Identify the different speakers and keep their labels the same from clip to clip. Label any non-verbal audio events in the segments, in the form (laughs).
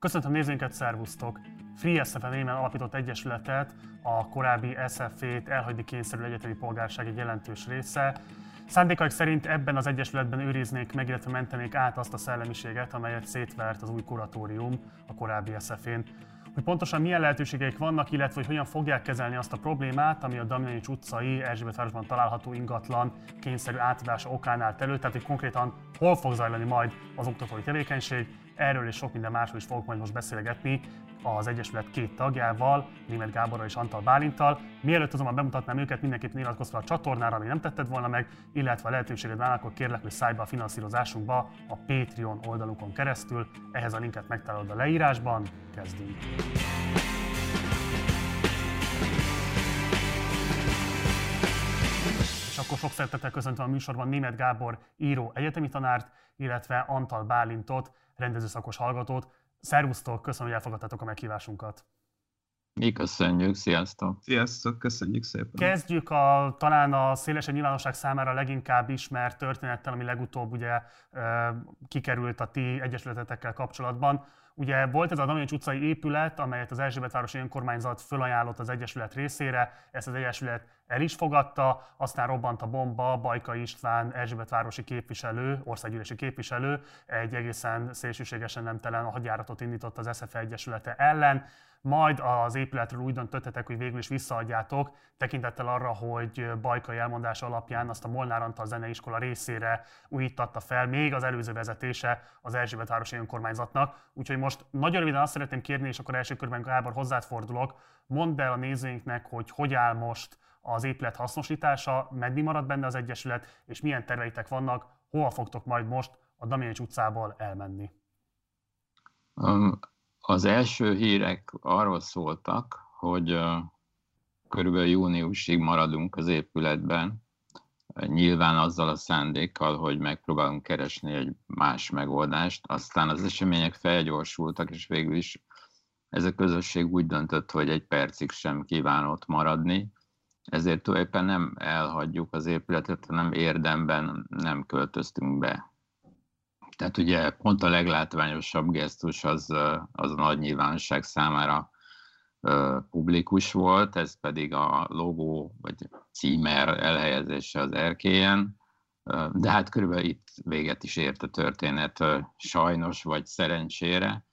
Speaker 1: Köszöntöm nézőinket, szervusztok! Free SFN néven alapított egyesületet, a korábbi SF-t elhagyni kényszerű egyetemi polgárság egy jelentős része. Szándékaik szerint ebben az egyesületben őriznék meg, illetve mentenék át azt a szellemiséget, amelyet szétvert az új kuratórium a korábbi SF-én. Hogy pontosan milyen lehetőségeik vannak, illetve hogy hogyan fogják kezelni azt a problémát, ami a Damjanics utcai Erzsébetvárosban található ingatlan kényszerű átadása okán állt elő, tehát hogy konkrétan hol fog zajlani majd az oktatói tevékenység, Erről és sok minden másról is fogok majd most beszélgetni az Egyesület két tagjával, Német Gáborral és Antal Bálintal. Mielőtt azonban bemutatnám őket, mindenképpen iratkozz fel a csatornára, ami nem tetted volna meg, illetve a lehetőséged van, akkor kérlek, hogy szállj be a finanszírozásunkba a Patreon oldalukon keresztül. Ehhez a linket megtalálod a leírásban. Kezdjünk! És akkor sok szeretettel köszöntöm a műsorban Német Gábor író egyetemi tanárt, illetve Antal Bálintot, rendezőszakos hallgatót. Szervusztok, köszönöm, hogy elfogadtátok a meghívásunkat.
Speaker 2: Mi köszönjük, sziasztok!
Speaker 3: Sziasztok, köszönjük szépen!
Speaker 1: Kezdjük a, talán a szélesebb nyilvánosság számára leginkább ismert történettel, ami legutóbb ugye kikerült a ti egyesületetekkel kapcsolatban. Ugye volt ez a Damjanics utcai épület, amelyet az Erzsébetvárosi Önkormányzat fölajánlott az Egyesület részére, ezt az Egyesület el is fogadta, aztán robbant a bomba, Bajka István Erzsébetvárosi képviselő, országgyűlési képviselő, egy egészen szélsőségesen nemtelen hadjáratot indított az SZF Egyesülete ellen, majd az épületről úgy döntöttetek, hogy végül is visszaadjátok, tekintettel arra, hogy Bajkai elmondása alapján azt a Molnár Antal Zeneiskola részére újítatta fel még az előző vezetése az Erzsébetvárosi önkormányzatnak. Úgyhogy most nagyon röviden azt szeretném kérni, és akkor első körben Gábor hozzád fordulok, mondd el a nézőinknek, hogy hogy áll most az épület hasznosítása, meddig marad benne az Egyesület, és milyen terveitek vannak, hova fogtok majd most a Damjanics utcából elmenni?
Speaker 2: Az első hírek arról szóltak, hogy körülbelül júniusig maradunk az épületben, nyilván azzal a szándékkal, hogy megpróbálunk keresni egy más megoldást. Aztán az események felgyorsultak, és végül is ez a közösség úgy döntött, hogy egy percig sem kívánott maradni, ezért tulajdonképpen nem elhagyjuk az épületet, hanem érdemben nem költöztünk be tehát ugye pont a leglátványosabb gesztus az, az a nagy nyilvánosság számára publikus volt, ez pedig a logó vagy címer elhelyezése az erkélyen, de hát körülbelül itt véget is ért a történet, sajnos vagy szerencsére.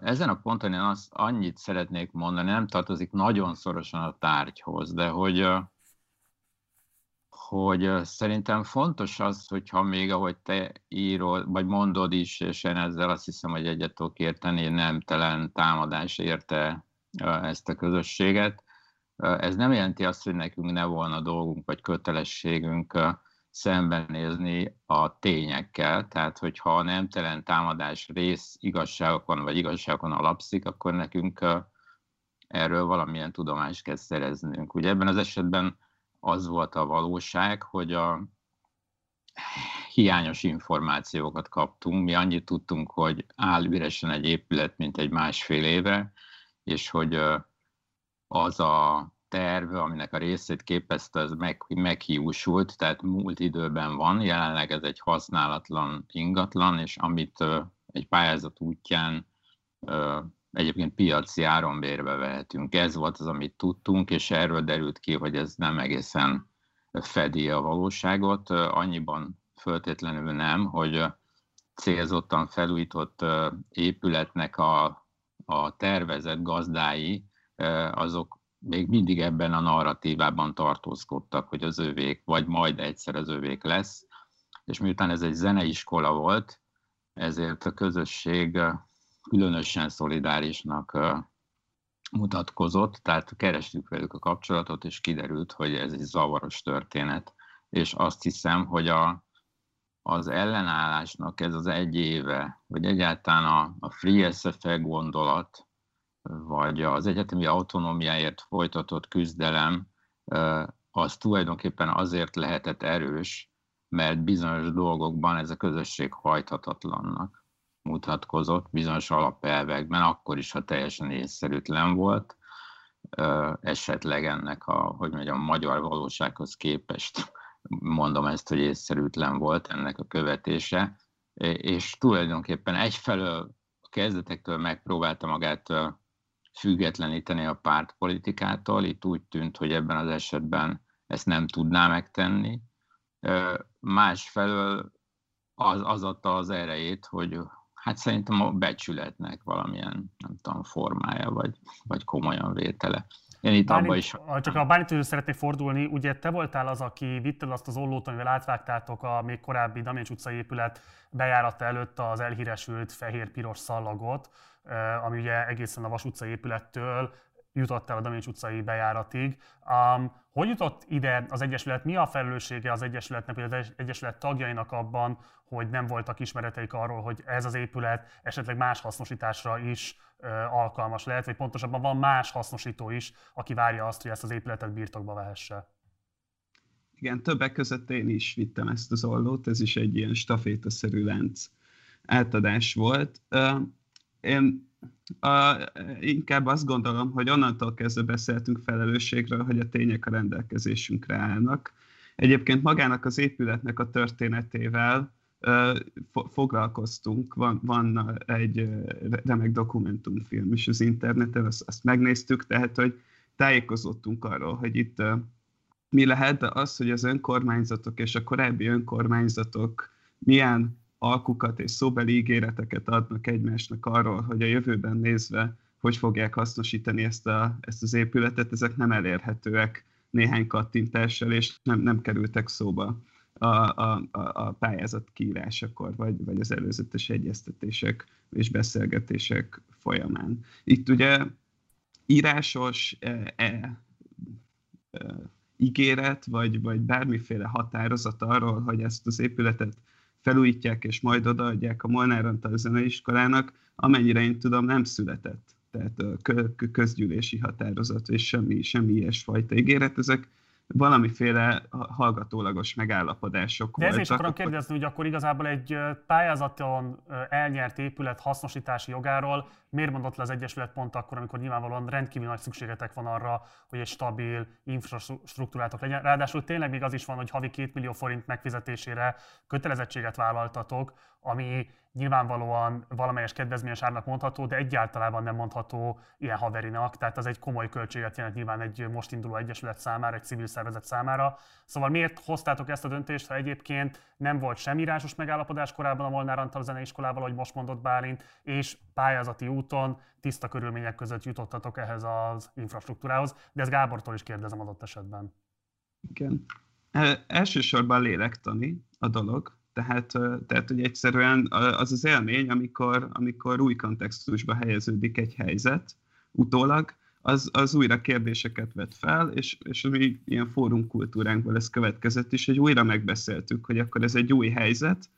Speaker 2: Ezen a ponton én azt annyit szeretnék mondani, nem tartozik nagyon szorosan a tárgyhoz, de hogy hogy szerintem fontos az, hogyha még ahogy te írod, vagy mondod is, és én ezzel azt hiszem, hogy egyet tudok érteni, nemtelen támadás érte ezt a közösséget. Ez nem jelenti azt, hogy nekünk ne volna dolgunk, vagy kötelességünk szembenézni a tényekkel, tehát hogyha a nemtelen támadás rész igazságokon, vagy igazságokon alapszik, akkor nekünk erről valamilyen tudomást kell szereznünk. Ugye ebben az esetben az volt a valóság, hogy a hiányos információkat kaptunk. Mi annyit tudtunk, hogy áll üresen egy épület, mint egy másfél éve, és hogy az a terv, aminek a részét képezte, az meg, meghiúsult, tehát múlt időben van, jelenleg ez egy használatlan ingatlan, és amit egy pályázat útján egyébként piaci áron bérbe vehetünk. Ez volt az, amit tudtunk, és erről derült ki, hogy ez nem egészen fedi a valóságot. Annyiban föltétlenül nem, hogy célzottan felújított épületnek a, a tervezett gazdái, azok még mindig ebben a narratívában tartózkodtak, hogy az övék, vagy majd egyszer az övék lesz. És miután ez egy zeneiskola volt, ezért a közösség különösen szolidárisnak mutatkozott, tehát kerestük velük a kapcsolatot, és kiderült, hogy ez egy zavaros történet, és azt hiszem, hogy a, az ellenállásnak ez az egy éve, vagy egyáltalán a, a Free SFE gondolat, vagy az egyetemi autonómiáért folytatott küzdelem, az tulajdonképpen azért lehetett erős, mert bizonyos dolgokban ez a közösség hajthatatlannak mutatkozott bizonyos alapelvekben, akkor is, ha teljesen észszerűtlen volt, esetleg ennek a, hogy mondjam, a magyar valósághoz képest mondom ezt, hogy észszerűtlen volt ennek a követése, és tulajdonképpen egyfelől kezdetektől megpróbálta magát függetleníteni a pártpolitikától. Itt úgy tűnt, hogy ebben az esetben ezt nem tudná megtenni. Másfelől az, az adta az erejét, hogy hát szerintem a becsületnek valamilyen, nem tudom, formája, vagy, vagy komolyan vétele.
Speaker 1: Én itt Bálint, abba is... Csak a Bálintőző szeretnék fordulni, ugye te voltál az, aki vitted azt az ollót, amivel átvágtátok a még korábbi Damjanics utcai épület bejárata előtt az elhíresült fehér-piros szallagot, ami ugye egészen a Vas utcai épülettől jutott el a Damjanics utcai bejáratig. Um, hogy jutott ide az Egyesület? Mi a felelőssége az Egyesületnek, vagy az Egyesület tagjainak abban, hogy nem voltak ismereteik arról, hogy ez az épület esetleg más hasznosításra is uh, alkalmas lehet, vagy pontosabban van más hasznosító is, aki várja azt, hogy ezt az épületet birtokba vehesse?
Speaker 3: Igen, többek között én is vittem ezt az ollót, ez is egy ilyen stafétaszerű lánc átadás volt. Uh, én a, inkább azt gondolom, hogy onnantól kezdve beszéltünk felelősségről, hogy a tények a rendelkezésünkre állnak. Egyébként magának az épületnek a történetével uh, foglalkoztunk, van, van egy remek dokumentumfilm is az interneten, azt, azt megnéztük, tehát hogy tájékozottunk arról, hogy itt uh, mi lehet, de az, hogy az önkormányzatok és a korábbi önkormányzatok milyen alkukat és szóbeli ígéreteket adnak egymásnak arról, hogy a jövőben nézve hogy fogják hasznosítani ezt, a, ezt az épületet, ezek nem elérhetőek néhány kattintással, és nem, nem kerültek szóba a, a, a pályázat kiírásakor, vagy, vagy az előzetes egyeztetések és beszélgetések folyamán. Itt ugye írásos e, e, e, ígéret, vagy, vagy bármiféle határozat arról, hogy ezt az épületet felújítják és majd odaadják a Molnár Antal zeneiskolának, amennyire én tudom, nem született. Tehát közgyűlési határozat és semmi, semmi ilyesfajta ígéret. Ezek valamiféle hallgatólagos megállapodások
Speaker 1: De ezért akarom kérdezni, hogy akkor igazából egy pályázaton elnyert épület hasznosítási jogáról miért mondott le az Egyesület pont akkor, amikor nyilvánvalóan rendkívül nagy szükségetek van arra, hogy egy stabil infrastruktúrátok legyen. Ráadásul tényleg még az is van, hogy havi 2 millió forint megfizetésére kötelezettséget vállaltatok, ami nyilvánvalóan valamelyes kedvezményes árnak mondható, de egyáltalán nem mondható ilyen haverinak, tehát az egy komoly költséget jelent nyilván egy most induló egyesület számára, egy civil szervezet számára. Szóval miért hoztátok ezt a döntést, ha egyébként nem volt sem írásos megállapodás korábban a Molnár Antal zeneiskolával, ahogy most mondott Bálint, és pályázati úton, tiszta körülmények között jutottatok ehhez az infrastruktúrához, de ezt Gábortól is kérdezem adott esetben.
Speaker 3: Igen. Elsősorban lélektani a dolog, tehát, tehát hogy egyszerűen az az élmény, amikor, amikor új kontextusba helyeződik egy helyzet utólag, az, az újra kérdéseket vet fel, és, és mi ilyen fórumkultúránkból ez következett is, hogy újra megbeszéltük, hogy akkor ez egy új helyzet,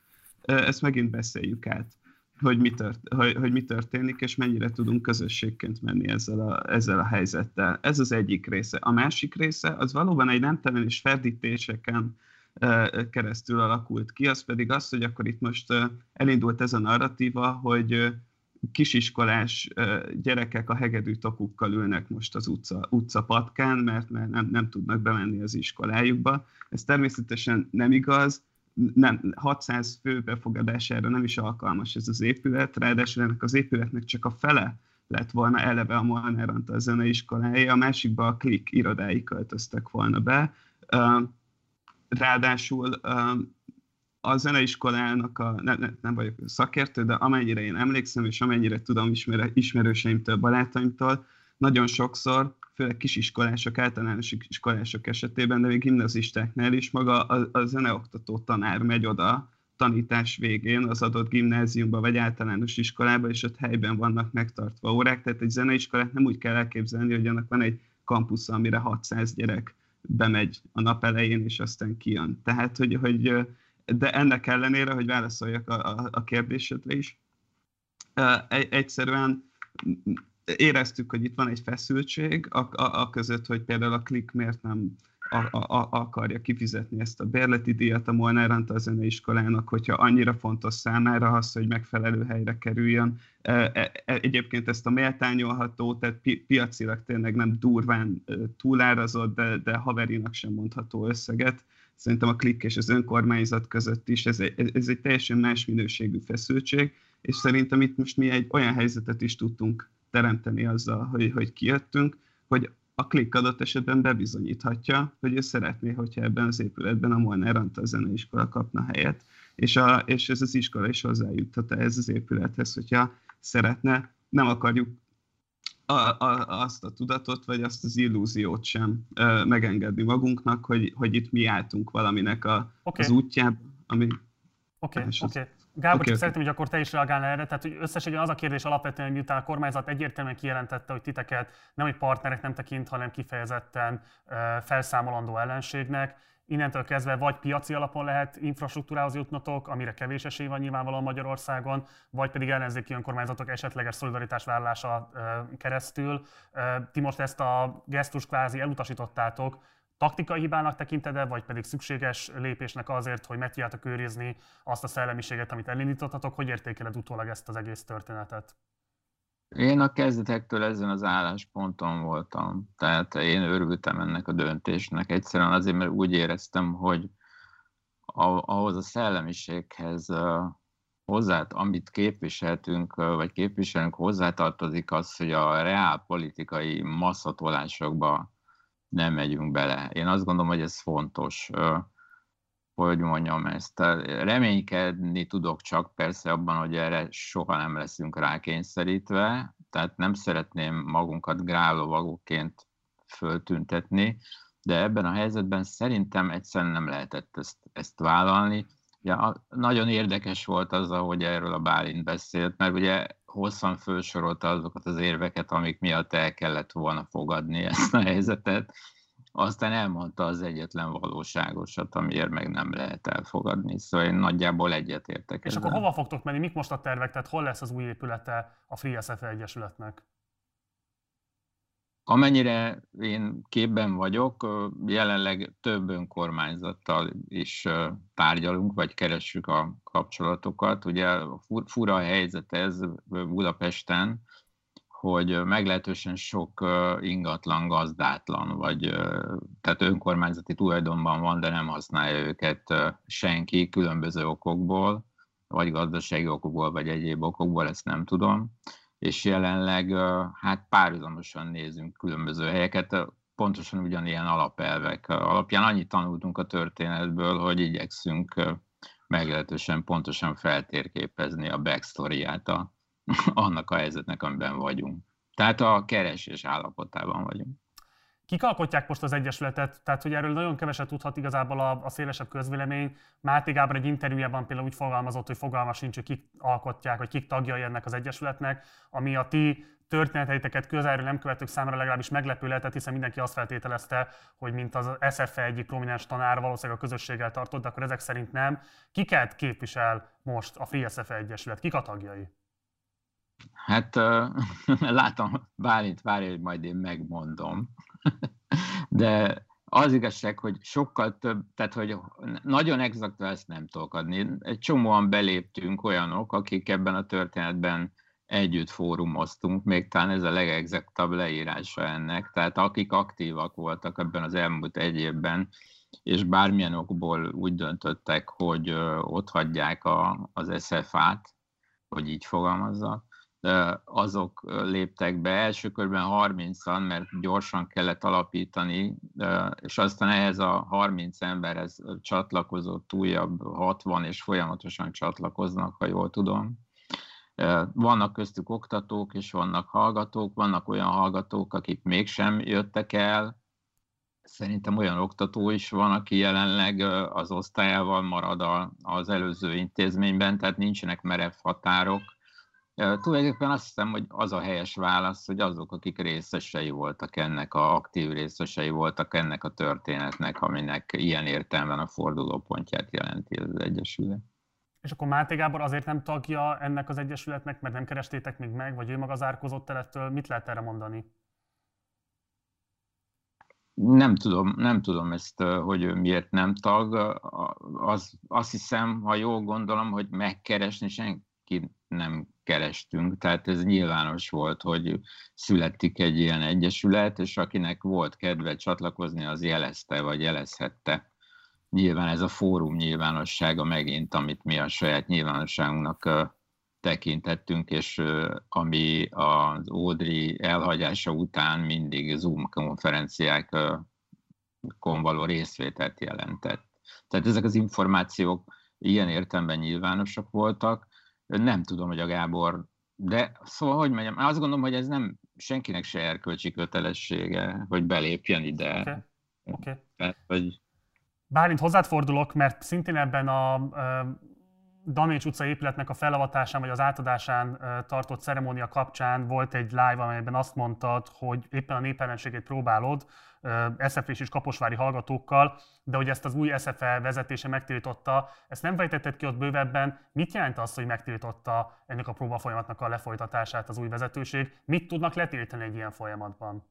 Speaker 3: ezt megint beszéljük át, hogy mi, tört, hogy, hogy mi történik, és mennyire tudunk közösségként menni ezzel a, ezzel a helyzettel. Ez az egyik része. A másik része az valóban egy nemtelen és ferdítéseken keresztül alakult ki, az pedig az, hogy akkor itt most elindult ez a narratíva, hogy kisiskolás gyerekek a hegedű tokukkal ülnek most az utca, utca patkán, mert, nem, nem tudnak bemenni az iskolájukba. Ez természetesen nem igaz, nem, 600 fő befogadására nem is alkalmas ez az épület, ráadásul ennek az épületnek csak a fele lett volna eleve a Molnár Antal zeneiskolája, a másikba a Klik irodái költöztek volna be. Ráadásul a zeneiskolának, a, ne, ne, nem vagyok szakértő, de amennyire én emlékszem, és amennyire tudom ismer, ismerőseimtől, barátaimtól, nagyon sokszor, főleg kisiskolások, általános iskolások esetében, de még gimnazistáknál is maga a, a zeneoktató tanár megy oda tanítás végén az adott gimnáziumba vagy általános iskolába, és ott helyben vannak megtartva órák, tehát egy zeneiskolát nem úgy kell elképzelni, hogy annak van egy kampusz, amire 600 gyerek bemegy a nap elején, és aztán kijön. Tehát, hogy, hogy de ennek ellenére, hogy válaszoljak a, a, a kérdésedre is, egyszerűen éreztük, hogy itt van egy feszültség, a, a, a között, hogy például a klik miért nem a, a, akarja kifizetni ezt a bérleti díjat a Molnár Antal zeneiskolának, hogyha annyira fontos számára az, hogy megfelelő helyre kerüljön. E, e, egyébként ezt a méltányolható, tehát pi, piacilag tényleg nem durván túlárazott, de, de haverinak sem mondható összeget szerintem a klik és az önkormányzat között is ez ez egy teljesen más minőségű feszültség, és szerintem itt most mi egy olyan helyzetet is tudtunk teremteni azzal, hogy, hogy kijöttünk, hogy a klik adott esetben bebizonyíthatja, hogy ő szeretné, hogyha ebben az épületben a Molnár Antal zeneiskola kapna helyet, és, a, és ez az iskola is hozzájuthat ehhez az épülethez, hogyha szeretne. Nem akarjuk a, a, azt a tudatot, vagy azt az illúziót sem ö, megengedni magunknak, hogy, hogy itt mi álltunk valaminek a, okay. az útjában, ami...
Speaker 1: Oké, okay, oké. Okay. Gábor, okay, csak szeretném, hogy akkor te is reagálnál erre. Tehát, hogy összességében az a kérdés alapvetően, hogy miután a kormányzat egyértelműen kijelentette, hogy titeket nem egy partnerek nem tekint, hanem kifejezetten felszámolandó ellenségnek, innentől kezdve vagy piaci alapon lehet infrastruktúrához jutnotok, amire kevés esély van nyilvánvalóan Magyarországon, vagy pedig ellenzéki önkormányzatok esetleges szolidaritásvállalása keresztül. Ti most ezt a gesztus kvázi elutasítottátok, taktikai hibának tekinted vagy pedig szükséges lépésnek azért, hogy meg tudjátok őrizni azt a szellemiséget, amit elindítottatok? Hogy értékeled utólag ezt az egész történetet?
Speaker 2: Én a kezdetektől ezen az állásponton voltam, tehát én örültem ennek a döntésnek. Egyszerűen azért, mert úgy éreztem, hogy ahhoz a szellemiséghez hozzá, amit képviseltünk, vagy képviselünk, hozzátartozik az, hogy a reálpolitikai masszatolásokba nem megyünk bele. Én azt gondolom, hogy ez fontos hogy mondjam ezt, reménykedni tudok csak persze abban, hogy erre soha nem leszünk rákényszerítve, tehát nem szeretném magunkat grálovagokként föltüntetni, de ebben a helyzetben szerintem egyszerűen nem lehetett ezt, ezt vállalni. Ja, nagyon érdekes volt az, ahogy erről a Bálint beszélt, mert ugye hosszan felsorolta azokat az érveket, amik miatt el kellett volna fogadni (laughs) ezt a helyzetet, aztán elmondta az egyetlen valóságosat, amiért meg nem lehet elfogadni. Szóval én nagyjából egyetértek.
Speaker 1: És ezzel. akkor hova fogtok menni? Mik most a tervek? Tehát hol lesz az új épülete a Free SF Egyesületnek?
Speaker 2: Amennyire én képben vagyok, jelenleg több önkormányzattal is tárgyalunk, vagy keressük a kapcsolatokat. Ugye fura a helyzet ez Budapesten, hogy meglehetősen sok ingatlan gazdátlan, vagy tehát önkormányzati tulajdonban van, de nem használja őket senki különböző okokból, vagy gazdasági okokból, vagy egyéb okokból, ezt nem tudom. És jelenleg hát párhuzamosan nézünk különböző helyeket, pontosan ugyanilyen alapelvek alapján. Annyit tanultunk a történetből, hogy igyekszünk meglehetősen pontosan feltérképezni a backstory-át a, (laughs) annak a helyzetnek, amiben vagyunk. Tehát a keresés állapotában vagyunk.
Speaker 1: Kik alkotják most az Egyesületet? Tehát, hogy erről nagyon keveset tudhat igazából a, a szélesebb közvélemény. Máté Gábor egy interjújában például úgy fogalmazott, hogy fogalma sincs, hogy kik alkotják, vagy kik tagjai ennek az Egyesületnek, ami a ti történeteiteket közelről nem követők számára legalábbis meglepő lehetett, hiszen mindenki azt feltételezte, hogy mint az SFE egyik prominens tanár valószínűleg a közösséggel tartott, de akkor ezek szerint nem. Kiket képvisel most a Free SFE Egyesület? Kik a tagjai?
Speaker 2: Hát (laughs) látom, Bálint várja, hogy majd én megmondom. (laughs) De az igazság, hogy sokkal több, tehát hogy nagyon exaktan ezt nem tudok adni. Egy csomóan beléptünk olyanok, akik ebben a történetben együtt fórumoztunk, még talán ez a legexaktabb leírása ennek, tehát akik aktívak voltak ebben az elmúlt egy évben, és bármilyen okból úgy döntöttek, hogy ott hagyják a, az SFA-t, hogy így fogalmazzak, azok léptek be. Első körben 30-an, mert gyorsan kellett alapítani, és aztán ehhez a 30 emberhez csatlakozott újabb 60, és folyamatosan csatlakoznak, ha jól tudom. Vannak köztük oktatók, és vannak hallgatók, vannak olyan hallgatók, akik mégsem jöttek el, Szerintem olyan oktató is van, aki jelenleg az osztályával marad az előző intézményben, tehát nincsenek merev határok Tulajdonképpen azt hiszem, hogy az a helyes válasz, hogy azok, akik részesei voltak ennek, a aktív részesei voltak ennek a történetnek, aminek ilyen értelemben a fordulópontját jelenti az Egyesület.
Speaker 1: És akkor Máté Gábor azért nem tagja ennek az Egyesületnek, mert nem kerestétek még meg, vagy ő maga zárkozott el ettől? Mit lehet erre mondani?
Speaker 2: Nem tudom, nem tudom ezt, hogy ő miért nem tag. Az, azt hiszem, ha jól gondolom, hogy megkeresni senki nem kerestünk, tehát ez nyilvános volt, hogy születik egy ilyen egyesület, és akinek volt kedve csatlakozni, az jelezte, vagy jelezhette. Nyilván ez a fórum nyilvánossága megint, amit mi a saját nyilvánosságunknak tekintettünk, és ami az Audrey elhagyása után mindig Zoom konferenciákon való részvételt jelentett. Tehát ezek az információk ilyen értelemben nyilvánosak voltak. Nem tudom, hogy a Gábor, de szóval, hogy mondjam, azt gondolom, hogy ez nem senkinek se erkölcsi kötelessége, hogy belépjen ide.
Speaker 1: Okay. Okay.
Speaker 2: Tehát, hogy...
Speaker 1: Bálint, hozzád fordulok, mert szintén ebben a Damés utca épületnek a felavatásán vagy az átadásán tartott ceremónia kapcsán volt egy live, amelyben azt mondtad, hogy éppen a népellenségét próbálod sfv és kaposvári hallgatókkal, de hogy ezt az új SFE vezetése megtiltotta, ezt nem fejtetted ki ott bővebben. Mit jelent az, hogy megtiltotta ennek a próbafolyamatnak a lefolytatását az új vezetőség? Mit tudnak letiltani egy ilyen folyamatban?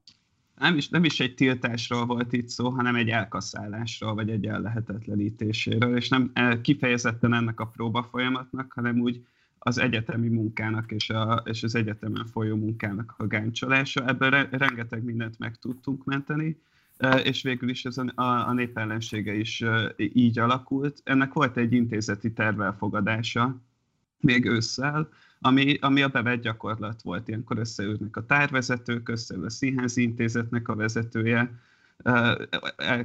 Speaker 3: Nem is, nem is egy tiltásról volt itt szó, hanem egy elkaszálásról, vagy egy ellehetetlenítéséről, és nem kifejezetten ennek a próba folyamatnak, hanem úgy az egyetemi munkának és, a, és az egyetemen folyó munkának a gáncsolása. Ebből re, rengeteg mindent meg tudtunk menteni, e, és végül is ez a, a, a népellensége is e, így alakult. Ennek volt egy intézeti tervelfogadása még ősszel, ami, ami a bevett gyakorlat volt. Ilyenkor összeülnek a tárvezetők, összeül a színházi intézetnek a vezetője,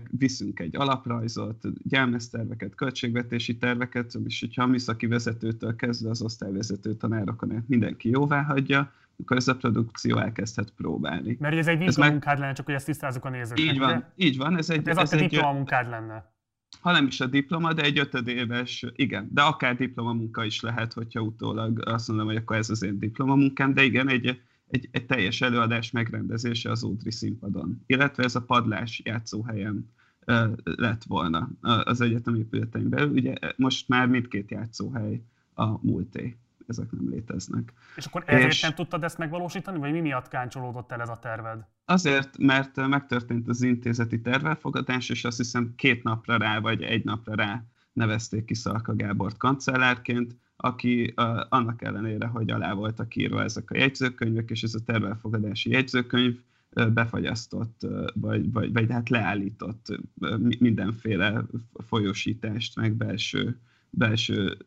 Speaker 3: viszünk egy alaprajzot, gyámeszterveket, költségvetési terveket, és hogyha a műszaki vezetőtől kezdve az osztályvezető tanárokon mindenki jóvá hagyja, akkor ez a produkció elkezdhet próbálni.
Speaker 1: Mert ez egy diplomunkád meg... lenne, csak hogy ezt tisztázzuk a nézőknek.
Speaker 3: Így van, ugye? így van. Ez egy,
Speaker 1: ez, ez egy diplomunkád lenne
Speaker 3: ha nem is a diploma, de egy ötödéves, igen, de akár diplomamunka is lehet, hogyha utólag azt mondom, hogy akkor ez az én diplomamunkám, de igen, egy, egy, egy teljes előadás megrendezése az Ódri színpadon, illetve ez a padlás játszóhelyen lett volna az egyetem épületein belül. Ugye most már mindkét játszóhely a múlté ezek nem léteznek.
Speaker 1: És akkor ezért és nem tudtad ezt megvalósítani, vagy mi miatt káncsolódott el ez a terved?
Speaker 3: Azért, mert megtörtént az intézeti tervelfogadás, és azt hiszem két napra rá, vagy egy napra rá nevezték ki Szalka Gábort kancellárként, aki uh, annak ellenére, hogy alá voltak írva ezek a jegyzőkönyvek, és ez a tervelfogadási jegyzőkönyv uh, befagyasztott, uh, vagy, vagy, vagy hát leállított mindenféle folyosítást, meg belső, belső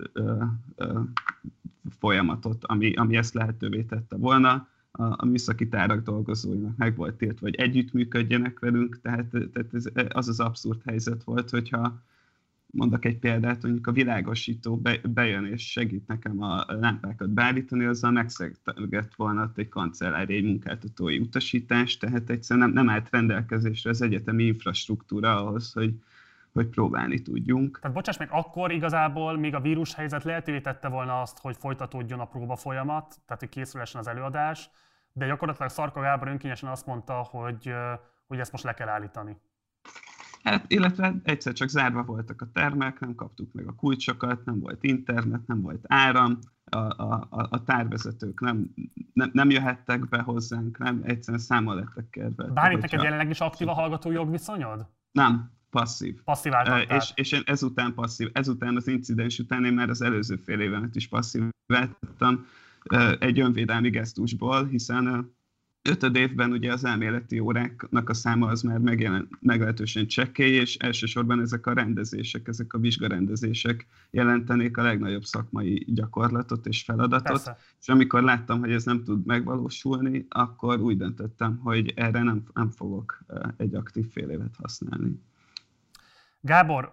Speaker 3: folyamatot, ami, ami ezt lehetővé tette volna. A, a műszaki tárak dolgozóinak meg volt tiltva, hogy együttműködjenek velünk, tehát, tehát ez, az az abszurd helyzet volt, hogyha mondok egy példát, mondjuk a világosító be, bejön és segít nekem a lámpákat beállítani, azzal megszegett volna egy kancellári, egy munkáltatói utasítást, tehát egyszerűen nem, nem állt rendelkezésre az egyetemi infrastruktúra ahhoz, hogy, hogy próbálni tudjunk.
Speaker 1: Tehát bocsáss meg, akkor igazából még a vírus helyzet lehetővé tette volna azt, hogy folytatódjon a próba folyamat, tehát hogy készülessen az előadás, de gyakorlatilag Szarka Gábor önkényesen azt mondta, hogy, hogy ezt most le kell állítani.
Speaker 3: Hát, illetve egyszer csak zárva voltak a termek, nem kaptuk meg a kulcsokat, nem volt internet, nem volt áram, a, a, a tárvezetők nem, nem, nem jöhettek be hozzánk, nem, egyszerűen számol lettek kérve.
Speaker 1: Bár neked jelenleg is aktív a hallgató jogviszonyod?
Speaker 3: Nem, Passzív.
Speaker 1: Passziváltad.
Speaker 3: És, és én ezután passzív. Ezután az incidens után én már az előző fél évemet is passzíváltattam egy önvédelmi gesztusból, hiszen ötöd évben ugye az elméleti óráknak a száma az már megjelen, meglehetősen csekkély, és elsősorban ezek a rendezések, ezek a vizsgarendezések jelentenék a legnagyobb szakmai gyakorlatot és feladatot. Persze. És amikor láttam, hogy ez nem tud megvalósulni, akkor úgy döntöttem, hogy erre nem, nem fogok egy aktív fél évet használni.
Speaker 1: Gábor,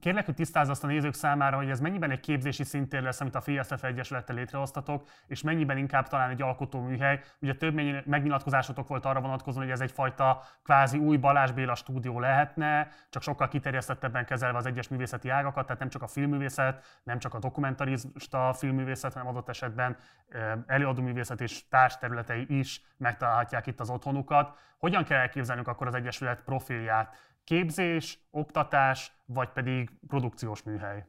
Speaker 1: kérlek, hogy tisztázz azt a nézők számára, hogy ez mennyiben egy képzési szintér lesz, amit a FISF Egyesülettel létrehoztatok, és mennyiben inkább talán egy alkotóműhely. Ugye több megnyilatkozásotok volt arra vonatkozóan, hogy ez egyfajta kvázi új Balázs Béla stúdió lehetne, csak sokkal kiterjesztettebben kezelve az egyes művészeti ágakat, tehát nem csak a filmművészet, nem csak a dokumentarista filmművészet, hanem adott esetben előadóművészet és társ területei is megtalálhatják itt az otthonukat. Hogyan kell elképzelnünk akkor az Egyesület profilját? Képzés, oktatás, vagy pedig produkciós műhely?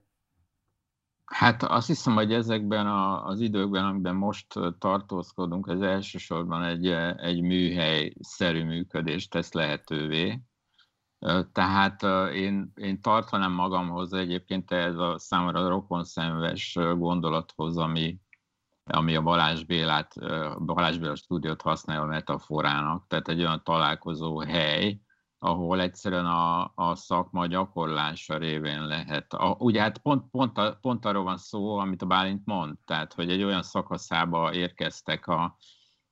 Speaker 2: Hát azt hiszem, hogy ezekben a, az időkben, amiben most tartózkodunk, ez elsősorban egy, egy műhely-szerű működést tesz lehetővé. Tehát én, én tartanám magamhoz egyébként ez a számomra rokonszenves gondolathoz, ami, ami a Balázs Bélát, Balázs Béla stúdiót használja a metaforának, tehát egy olyan találkozó hely, ahol egyszerűen a, a szakma gyakorlása révén lehet. A, ugye hát pont, pont, a, pont arról van szó, amit a Bálint mond, tehát hogy egy olyan szakaszába érkeztek a,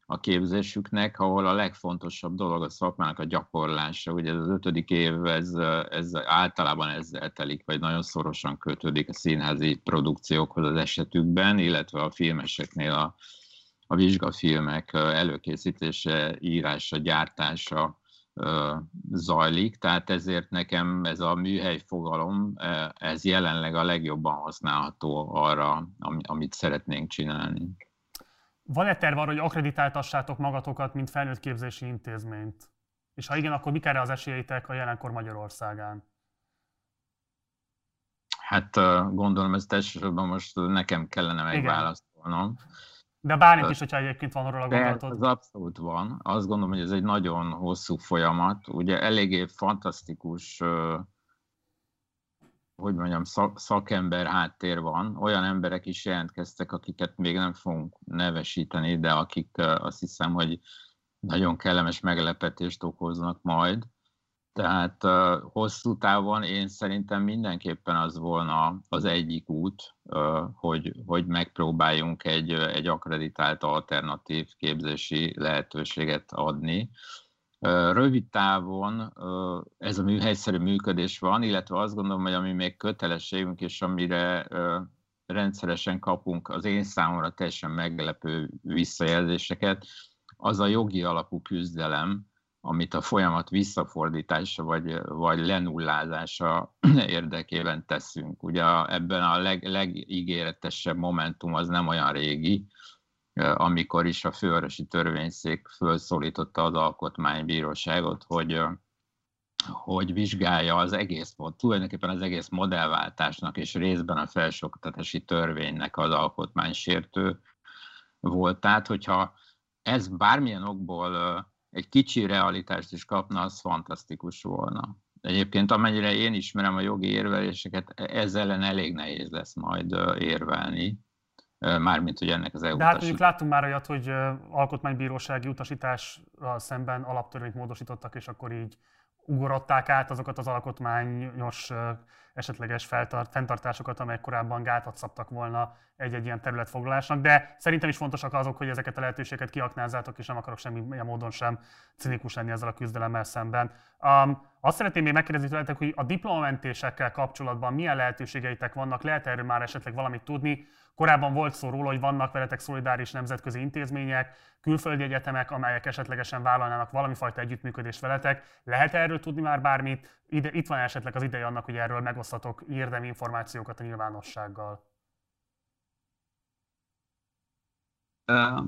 Speaker 2: a képzésüknek, ahol a legfontosabb dolog a szakmának a gyakorlása. Ugye az ötödik év, ez, ez általában ezzel telik, vagy nagyon szorosan kötődik a színházi produkciókhoz az esetükben, illetve a filmeseknél a, a vizsgafilmek előkészítése, írása, gyártása zajlik, tehát ezért nekem ez a műhely fogalom, ez jelenleg a legjobban használható arra, amit szeretnénk csinálni.
Speaker 1: Van-e terv arra, hogy akreditáltassátok magatokat, mint felnőtt képzési intézményt? És ha igen, akkor mik erre az esélyeitek a jelenkor Magyarországán?
Speaker 2: Hát gondolom, ezt elsősorban most nekem kellene megválaszolnom. Igen.
Speaker 1: De bármit is, hogyha egyébként van arról a gondolatod.
Speaker 2: Ez abszolút van. Azt gondolom, hogy ez egy nagyon hosszú folyamat. Ugye eléggé fantasztikus, hogy mondjam, szakember háttér van. Olyan emberek is jelentkeztek, akiket még nem fogunk nevesíteni, de akik azt hiszem, hogy nagyon kellemes meglepetést okoznak majd. Tehát hosszú távon én szerintem mindenképpen az volna az egyik út, hogy, hogy megpróbáljunk egy, egy akreditált alternatív képzési lehetőséget adni. Rövid távon ez a műhelyszerű működés van, illetve azt gondolom, hogy ami még kötelességünk, és amire rendszeresen kapunk az én számomra teljesen meglepő visszajelzéseket, az a jogi alapú küzdelem, amit a folyamat visszafordítása vagy, vagy lenullázása (clears throat) érdekében teszünk. Ugye ebben a leg, legígéretesebb momentum az nem olyan régi, amikor is a főorvosi törvényszék felszólította az alkotmánybíróságot, hogy, hogy vizsgálja az egész, tulajdonképpen az egész modellváltásnak és részben a felsőoktatási törvénynek az alkotmánysértő volt. Tehát, hogyha ez bármilyen okból egy kicsi realitást is kapna, az fantasztikus volna. Egyébként amennyire én ismerem a jogi érveléseket, ezzel ellen elég nehéz lesz majd érvelni, mármint, hogy ennek az EU
Speaker 1: De hát mondjuk láttunk már olyat, hogy alkotmánybírósági utasítással szemben alaptörvényt módosítottak, és akkor így ugorodták át azokat az alkotmányos esetleges feltart, fenntartásokat, amelyek korábban gátat szabtak volna egy-egy ilyen területfoglalásnak, de szerintem is fontosak azok, hogy ezeket a lehetőségeket kiaknázzátok, és nem akarok semmilyen módon sem cinikus lenni ezzel a küzdelemmel szemben. Um, azt szeretném még megkérdezni tőletek, hogy a diplomamentésekkel kapcsolatban milyen lehetőségeitek vannak, lehet erről már esetleg valamit tudni, Korábban volt szó róla, hogy vannak veletek szolidáris nemzetközi intézmények, külföldi egyetemek, amelyek esetlegesen vállalnának valami fajta együttműködést veletek. Lehet erről tudni már bármit? Ide, itt van esetleg az ideje annak, hogy erről megosztatok érdemi információkat a nyilvánossággal.
Speaker 3: Uh,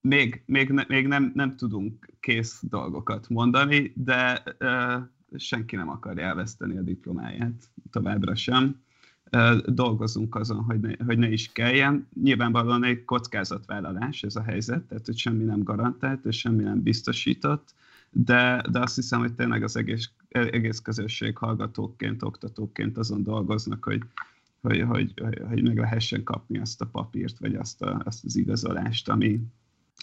Speaker 3: még még, ne, még nem, nem tudunk kész dolgokat mondani, de uh, senki nem akarja elveszteni a diplomáját továbbra sem dolgozunk azon, hogy ne, hogy ne is kelljen. Nyilvánvalóan egy kockázatvállalás ez a helyzet, tehát hogy semmi nem garantált, és semmi nem biztosított, de, de azt hiszem, hogy tényleg az egész, egész közösség hallgatóként, oktatóként azon dolgoznak, hogy, hogy, hogy, hogy, hogy meg lehessen kapni azt a papírt, vagy azt, a, azt az igazolást, ami,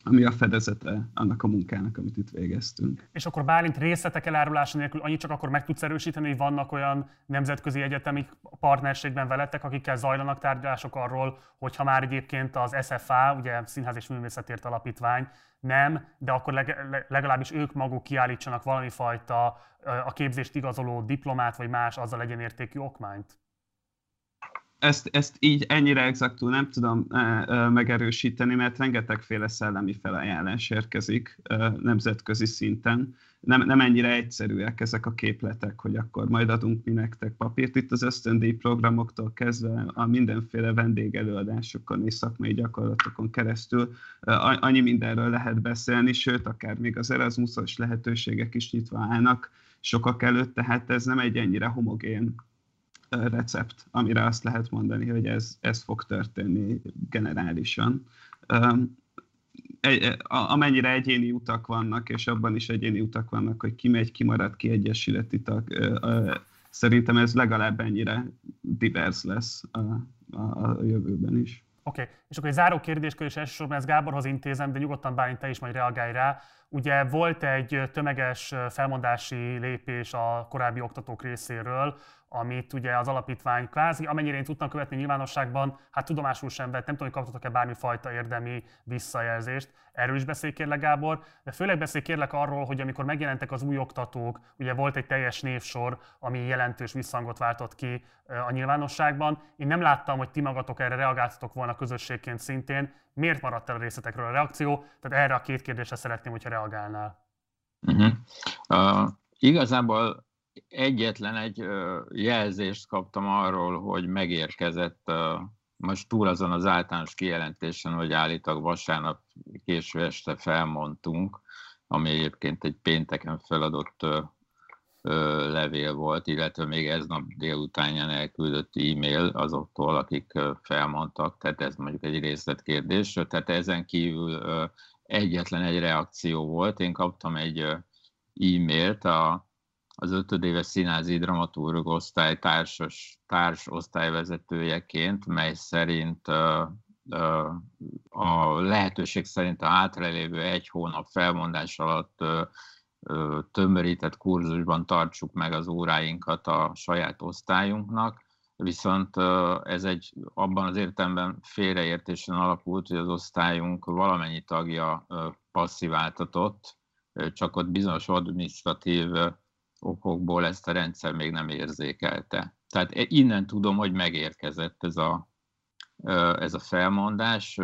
Speaker 3: ami a fedezete annak a munkának, amit itt végeztünk.
Speaker 1: És akkor Bálint részletek elárulása nélkül annyit csak akkor meg tudsz erősíteni, hogy vannak olyan nemzetközi egyetemi partnerségben veletek, akikkel zajlanak tárgyalások arról, hogyha már egyébként az SFA, ugye Színház és Művészetért Alapítvány nem, de akkor legalábbis ők maguk kiállítsanak valami fajta a képzést igazoló diplomát, vagy más azzal legyen értékű okmányt?
Speaker 3: Ezt, ezt így ennyire exaktul nem tudom megerősíteni, mert rengetegféle szellemi felajánlás érkezik nemzetközi szinten. Nem, nem ennyire egyszerűek ezek a képletek, hogy akkor majd adunk mi nektek papírt. Itt az ösztöndíj programoktól kezdve a mindenféle vendégelőadásokon és szakmai gyakorlatokon keresztül annyi mindenről lehet beszélni, sőt, akár még az Erasmusos lehetőségek is nyitva állnak sokak előtt, tehát ez nem egy ennyire homogén recept, amire azt lehet mondani, hogy ez, ez fog történni generálisan. Amennyire egyéni utak vannak, és abban is egyéni utak vannak, hogy ki megy, ki marad, ki egyesületi tag, szerintem ez legalább ennyire divers lesz a, a, a jövőben is.
Speaker 1: okay. és akkor egy záró kérdéskör, és elsősorban ez Gáborhoz intézem, de nyugodtan Bálint, te is majd reagálj rá. Ugye volt egy tömeges felmondási lépés a korábbi oktatók részéről, amit ugye az alapítvány kvázi, amennyire én tudtam követni nyilvánosságban, hát tudomásul sem vett, nem tudom, hogy kaptatok-e bármifajta érdemi visszajelzést. Erről is beszélj kérlek, Gábor, de főleg beszélj kérlek arról, hogy amikor megjelentek az új oktatók, ugye volt egy teljes névsor, ami jelentős visszhangot váltott ki a nyilvánosságban. Én nem láttam, hogy ti magatok erre reagáltatok volna közösségként szintén. Miért maradt el a részletekről a reakció? Tehát erre a két kérdésre szeretném, hogyha reagálnál.
Speaker 2: Uh-huh. Uh, igazából egyetlen egy jelzést kaptam arról, hogy megérkezett most túl azon az általános kijelentésen, hogy állítólag vasárnap késő este felmondtunk, ami egyébként egy pénteken feladott levél volt, illetve még ez nap délutánján elküldött e-mail azoktól, akik felmondtak, tehát ez mondjuk egy részletkérdés. Tehát ezen kívül egyetlen egy reakció volt. Én kaptam egy e-mailt a az ötödéves színházi dramaturg osztály társas, társ osztályvezetőjeként, mely szerint a lehetőség szerint a hátralévő egy hónap felmondás alatt tömörített kurzusban tartsuk meg az óráinkat a saját osztályunknak, viszont ez egy abban az értelemben félreértésen alapult, hogy az osztályunk valamennyi tagja passziváltatott, csak ott bizonyos administratív okokból ezt a rendszer még nem érzékelte. Tehát innen tudom, hogy megérkezett ez a, ez a felmondás.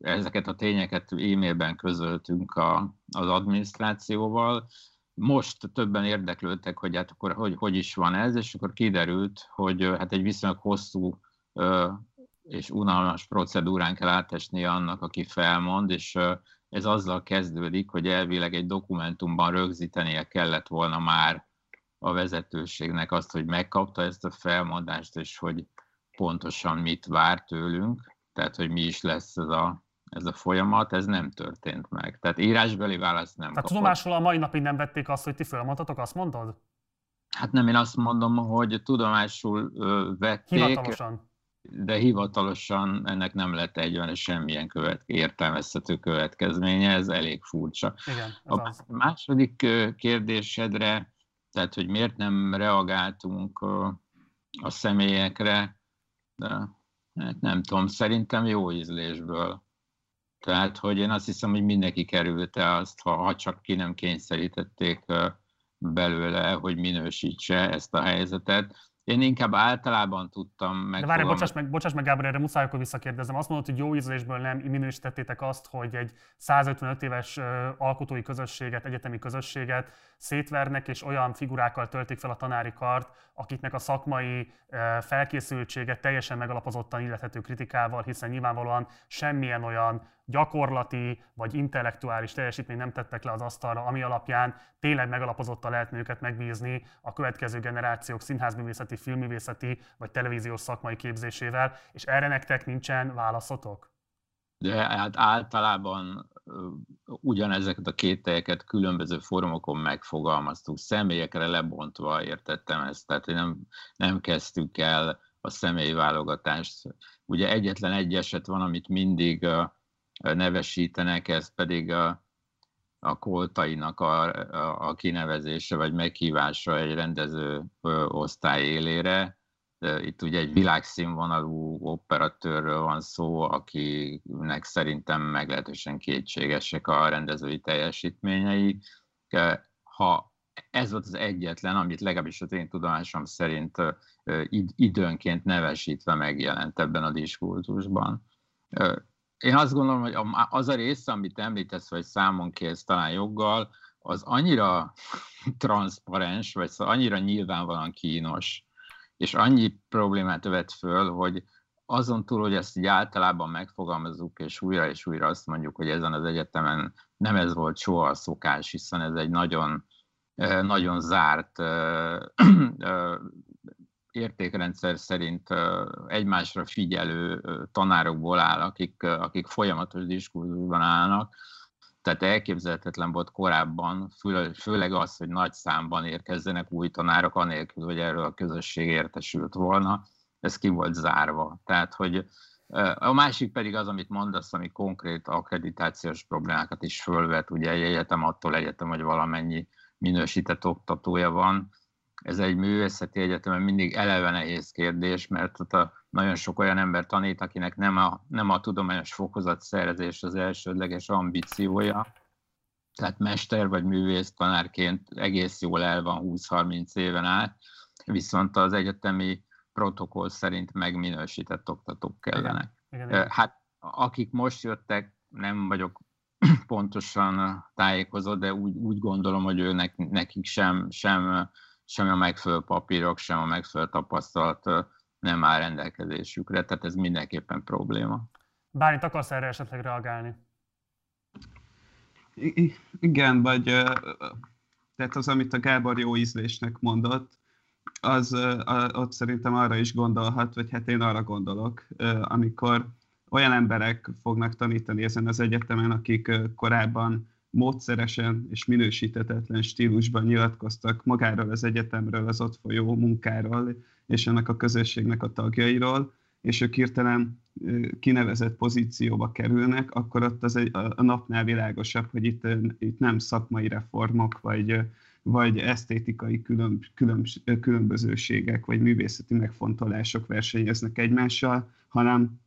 Speaker 2: Ezeket a tényeket e-mailben közöltünk a, az adminisztrációval. Most többen érdeklődtek, hogy hát akkor hogy, hogy is van ez, és akkor kiderült, hogy hát egy viszonylag hosszú és unalmas procedúrán kell átesni annak, aki felmond, és ez azzal kezdődik, hogy elvileg egy dokumentumban rögzítenie kellett volna már a vezetőségnek azt, hogy megkapta ezt a felmondást, és hogy pontosan mit vár tőlünk, tehát hogy mi is lesz ez a, ez a folyamat, ez nem történt meg. Tehát írásbeli választ nem
Speaker 1: Tehát tudomásul a mai napig nem vették azt, hogy ti felmondhatok, azt mondod?
Speaker 2: Hát nem, én azt mondom, hogy tudomásul ö, vették.
Speaker 1: Hivatalosan.
Speaker 2: De hivatalosan ennek nem lett egyben semmilyen követ, értelmezhető következménye, ez elég furcsa.
Speaker 1: Igen, ez
Speaker 2: a
Speaker 1: az.
Speaker 2: második kérdésedre tehát hogy miért nem reagáltunk a személyekre, de hát nem tudom, szerintem jó ízlésből. Tehát, hogy én azt hiszem, hogy mindenki kerülte azt, ha, ha csak ki nem kényszerítették belőle, hogy minősítse ezt a helyzetet. Én inkább általában tudtam meg.
Speaker 1: De várj, bocsáss meg, bocsáss meg Gábor, erre muszáj akkor visszakérdezem. Azt mondod, hogy jó ízlésből nem minősítettétek azt, hogy egy 155 éves alkotói közösséget, egyetemi közösséget szétvernek, és olyan figurákkal töltik fel a tanári kart, akiknek a szakmai felkészültsége teljesen megalapozottan illethető kritikával, hiszen nyilvánvalóan semmilyen olyan gyakorlati vagy intellektuális teljesítmény nem tettek le az asztalra, ami alapján tényleg megalapozottan lehetne őket megbízni a következő generációk színházművészeti, filmművészeti vagy televíziós szakmai képzésével, és erre nektek nincsen válaszotok?
Speaker 2: De hát általában ugyanezeket a kételyeket különböző fórumokon megfogalmaztuk, személyekre lebontva értettem ezt, tehát nem, nem kezdtük el a személyi válogatást. Ugye egyetlen egy eset van, amit mindig nevesítenek, ez pedig a, a koltainak a, a, a kinevezése vagy meghívása egy rendező osztály élére. Itt ugye egy világszínvonalú operatőrről van szó, akinek szerintem meglehetősen kétségesek a rendezői teljesítményei. Ha ez volt az egyetlen, amit legalábbis az én tudomásom szerint időnként nevesítve megjelent ebben a diskurzusban én azt gondolom, hogy az a része, amit említesz, vagy számon kérsz talán joggal, az annyira (laughs) transzparens, vagy szóval annyira nyilvánvalóan kínos, és annyi problémát vet föl, hogy azon túl, hogy ezt így általában megfogalmazzuk, és újra és újra azt mondjuk, hogy ezen az egyetemen nem ez volt soha a szokás, hiszen ez egy nagyon, nagyon zárt (clears throat) értékrendszer szerint egymásra figyelő tanárokból áll, akik, akik folyamatos diskurzusban állnak. Tehát elképzelhetetlen volt korábban, főleg az, hogy nagy számban érkezzenek új tanárok, anélkül, hogy erről a közösség értesült volna. Ez ki volt zárva. Tehát, hogy A másik pedig az, amit mondasz, ami konkrét akkreditációs problémákat is fölvet. Ugye egy egyetem attól egyetem, hogy valamennyi minősített oktatója van. Ez egy művészeti egyetemen mindig eleve nehéz kérdés, mert ott a, nagyon sok olyan ember tanít, akinek nem a, nem a tudományos fokozat szerzés az elsődleges ambíciója, tehát mester vagy művész tanárként egész jól el van 20-30 éven át, viszont az egyetemi protokoll szerint megminősített oktatók kellenek. Igen. Igen, Hát akik most jöttek, nem vagyok (clears throat) pontosan tájékozott, de úgy, úgy gondolom, hogy őnek, nekik sem, sem, sem a megfelelő papírok, sem a megfelelő tapasztalat nem áll rendelkezésükre, tehát ez mindenképpen probléma.
Speaker 1: Bármit akarsz erre esetleg reagálni?
Speaker 3: I- igen, vagy tehát az, amit a Gábor jó ízlésnek mondott, az ott szerintem arra is gondolhat, vagy hát én arra gondolok, amikor olyan emberek fognak tanítani ezen az egyetemen, akik korábban módszeresen és minősítetetlen stílusban nyilatkoztak magáról az egyetemről, az ott folyó munkáról és ennek a közösségnek a tagjairól, és ők hirtelen kinevezett pozícióba kerülnek, akkor ott az egy, a napnál világosabb, hogy itt, itt nem szakmai reformok, vagy, vagy esztétikai külön, külön, különbözőségek, vagy művészeti megfontolások versenyeznek egymással, hanem,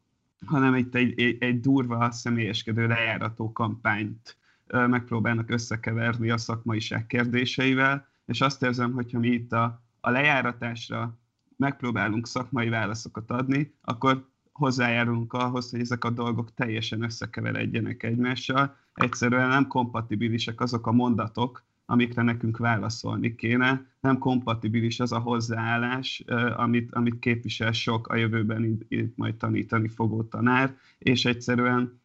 Speaker 3: hanem itt egy, egy, egy durva, személyeskedő lejárató kampányt megpróbálnak összekeverni a szakmaiság kérdéseivel, és azt érzem, hogyha mi itt a, a lejáratásra megpróbálunk szakmai válaszokat adni, akkor hozzájárulunk ahhoz, hogy ezek a dolgok teljesen összekeveredjenek egymással. Egyszerűen nem kompatibilisek azok a mondatok, amikre nekünk válaszolni kéne. Nem kompatibilis az a hozzáállás, amit, amit képvisel sok a jövőben itt majd tanítani fogó tanár, és egyszerűen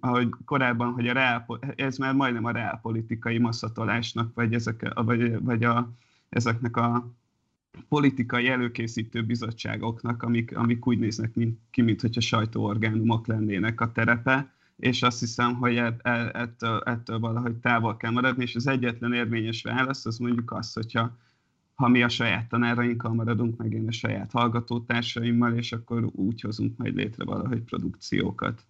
Speaker 3: ahogy korábban, hogy a reál, ez már majdnem a reálpolitikai masszatolásnak, vagy, ezek, vagy, vagy a, ezeknek a politikai előkészítő bizottságoknak, amik, amik úgy néznek mint, ki, mintha sajtóorgánumok lennének a terepe, és azt hiszem, hogy ettől, ettől valahogy távol kell maradni, és az egyetlen érvényes válasz az mondjuk az, hogyha ha mi a saját tanárainkkal maradunk, meg én a saját hallgatótársaimmal, és akkor úgy hozunk majd létre valahogy produkciókat.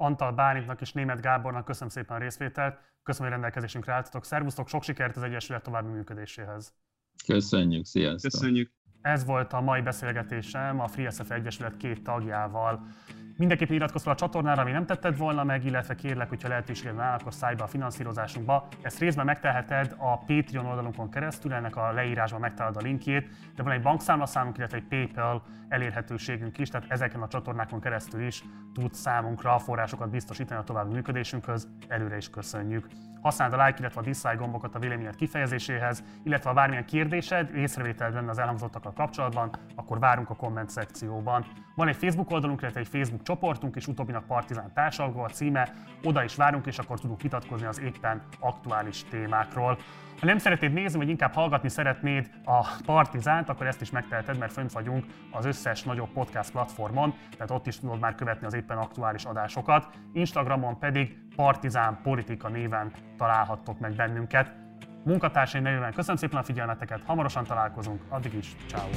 Speaker 1: Antal Bálintnak és Német Gábornak köszönöm szépen a részvételt, köszönöm, hogy rendelkezésünkre álltatok. Szervusztok, sok sikert az Egyesület további működéséhez!
Speaker 2: Köszönjük, sziasztok!
Speaker 3: Köszönjük!
Speaker 1: Ez volt a mai beszélgetésem a FreeSF Egyesület két tagjával. Mindenképpen iratkozz fel a csatornára, ami nem tetted volna meg, illetve kérlek, hogyha lehetőséged van, akkor szállj be a finanszírozásunkba. Ezt részben megteheted a Patreon oldalunkon keresztül, ennek a leírásban megtalálod a linkjét, de van egy bankszámlaszámunk, illetve egy PayPal elérhetőségünk is, tehát ezeken a csatornákon keresztül is tudsz számunkra forrásokat biztosítani a további működésünkhöz. Előre is köszönjük. Használd a like, illetve a dislike gombokat a véleményed kifejezéséhez, illetve ha bármilyen kérdésed, észrevételed lenne az elhangzottakkal kapcsolatban, akkor várunk a komment szekcióban. Van egy Facebook oldalunk, illetve egy Facebook csoportunk, és utóbbinak Partizán társalgó a címe, oda is várunk, és akkor tudunk vitatkozni az éppen aktuális témákról. Ha nem szeretnéd nézni, vagy inkább hallgatni szeretnéd a Partizánt, akkor ezt is megteheted, mert fönt vagyunk az összes nagyobb podcast platformon, tehát ott is tudod már követni az éppen aktuális adásokat. Instagramon pedig Partizán Politika néven találhattok meg bennünket. Munkatársaim nevében köszönöm szépen a figyelmeteket, hamarosan találkozunk, addig is, ciao.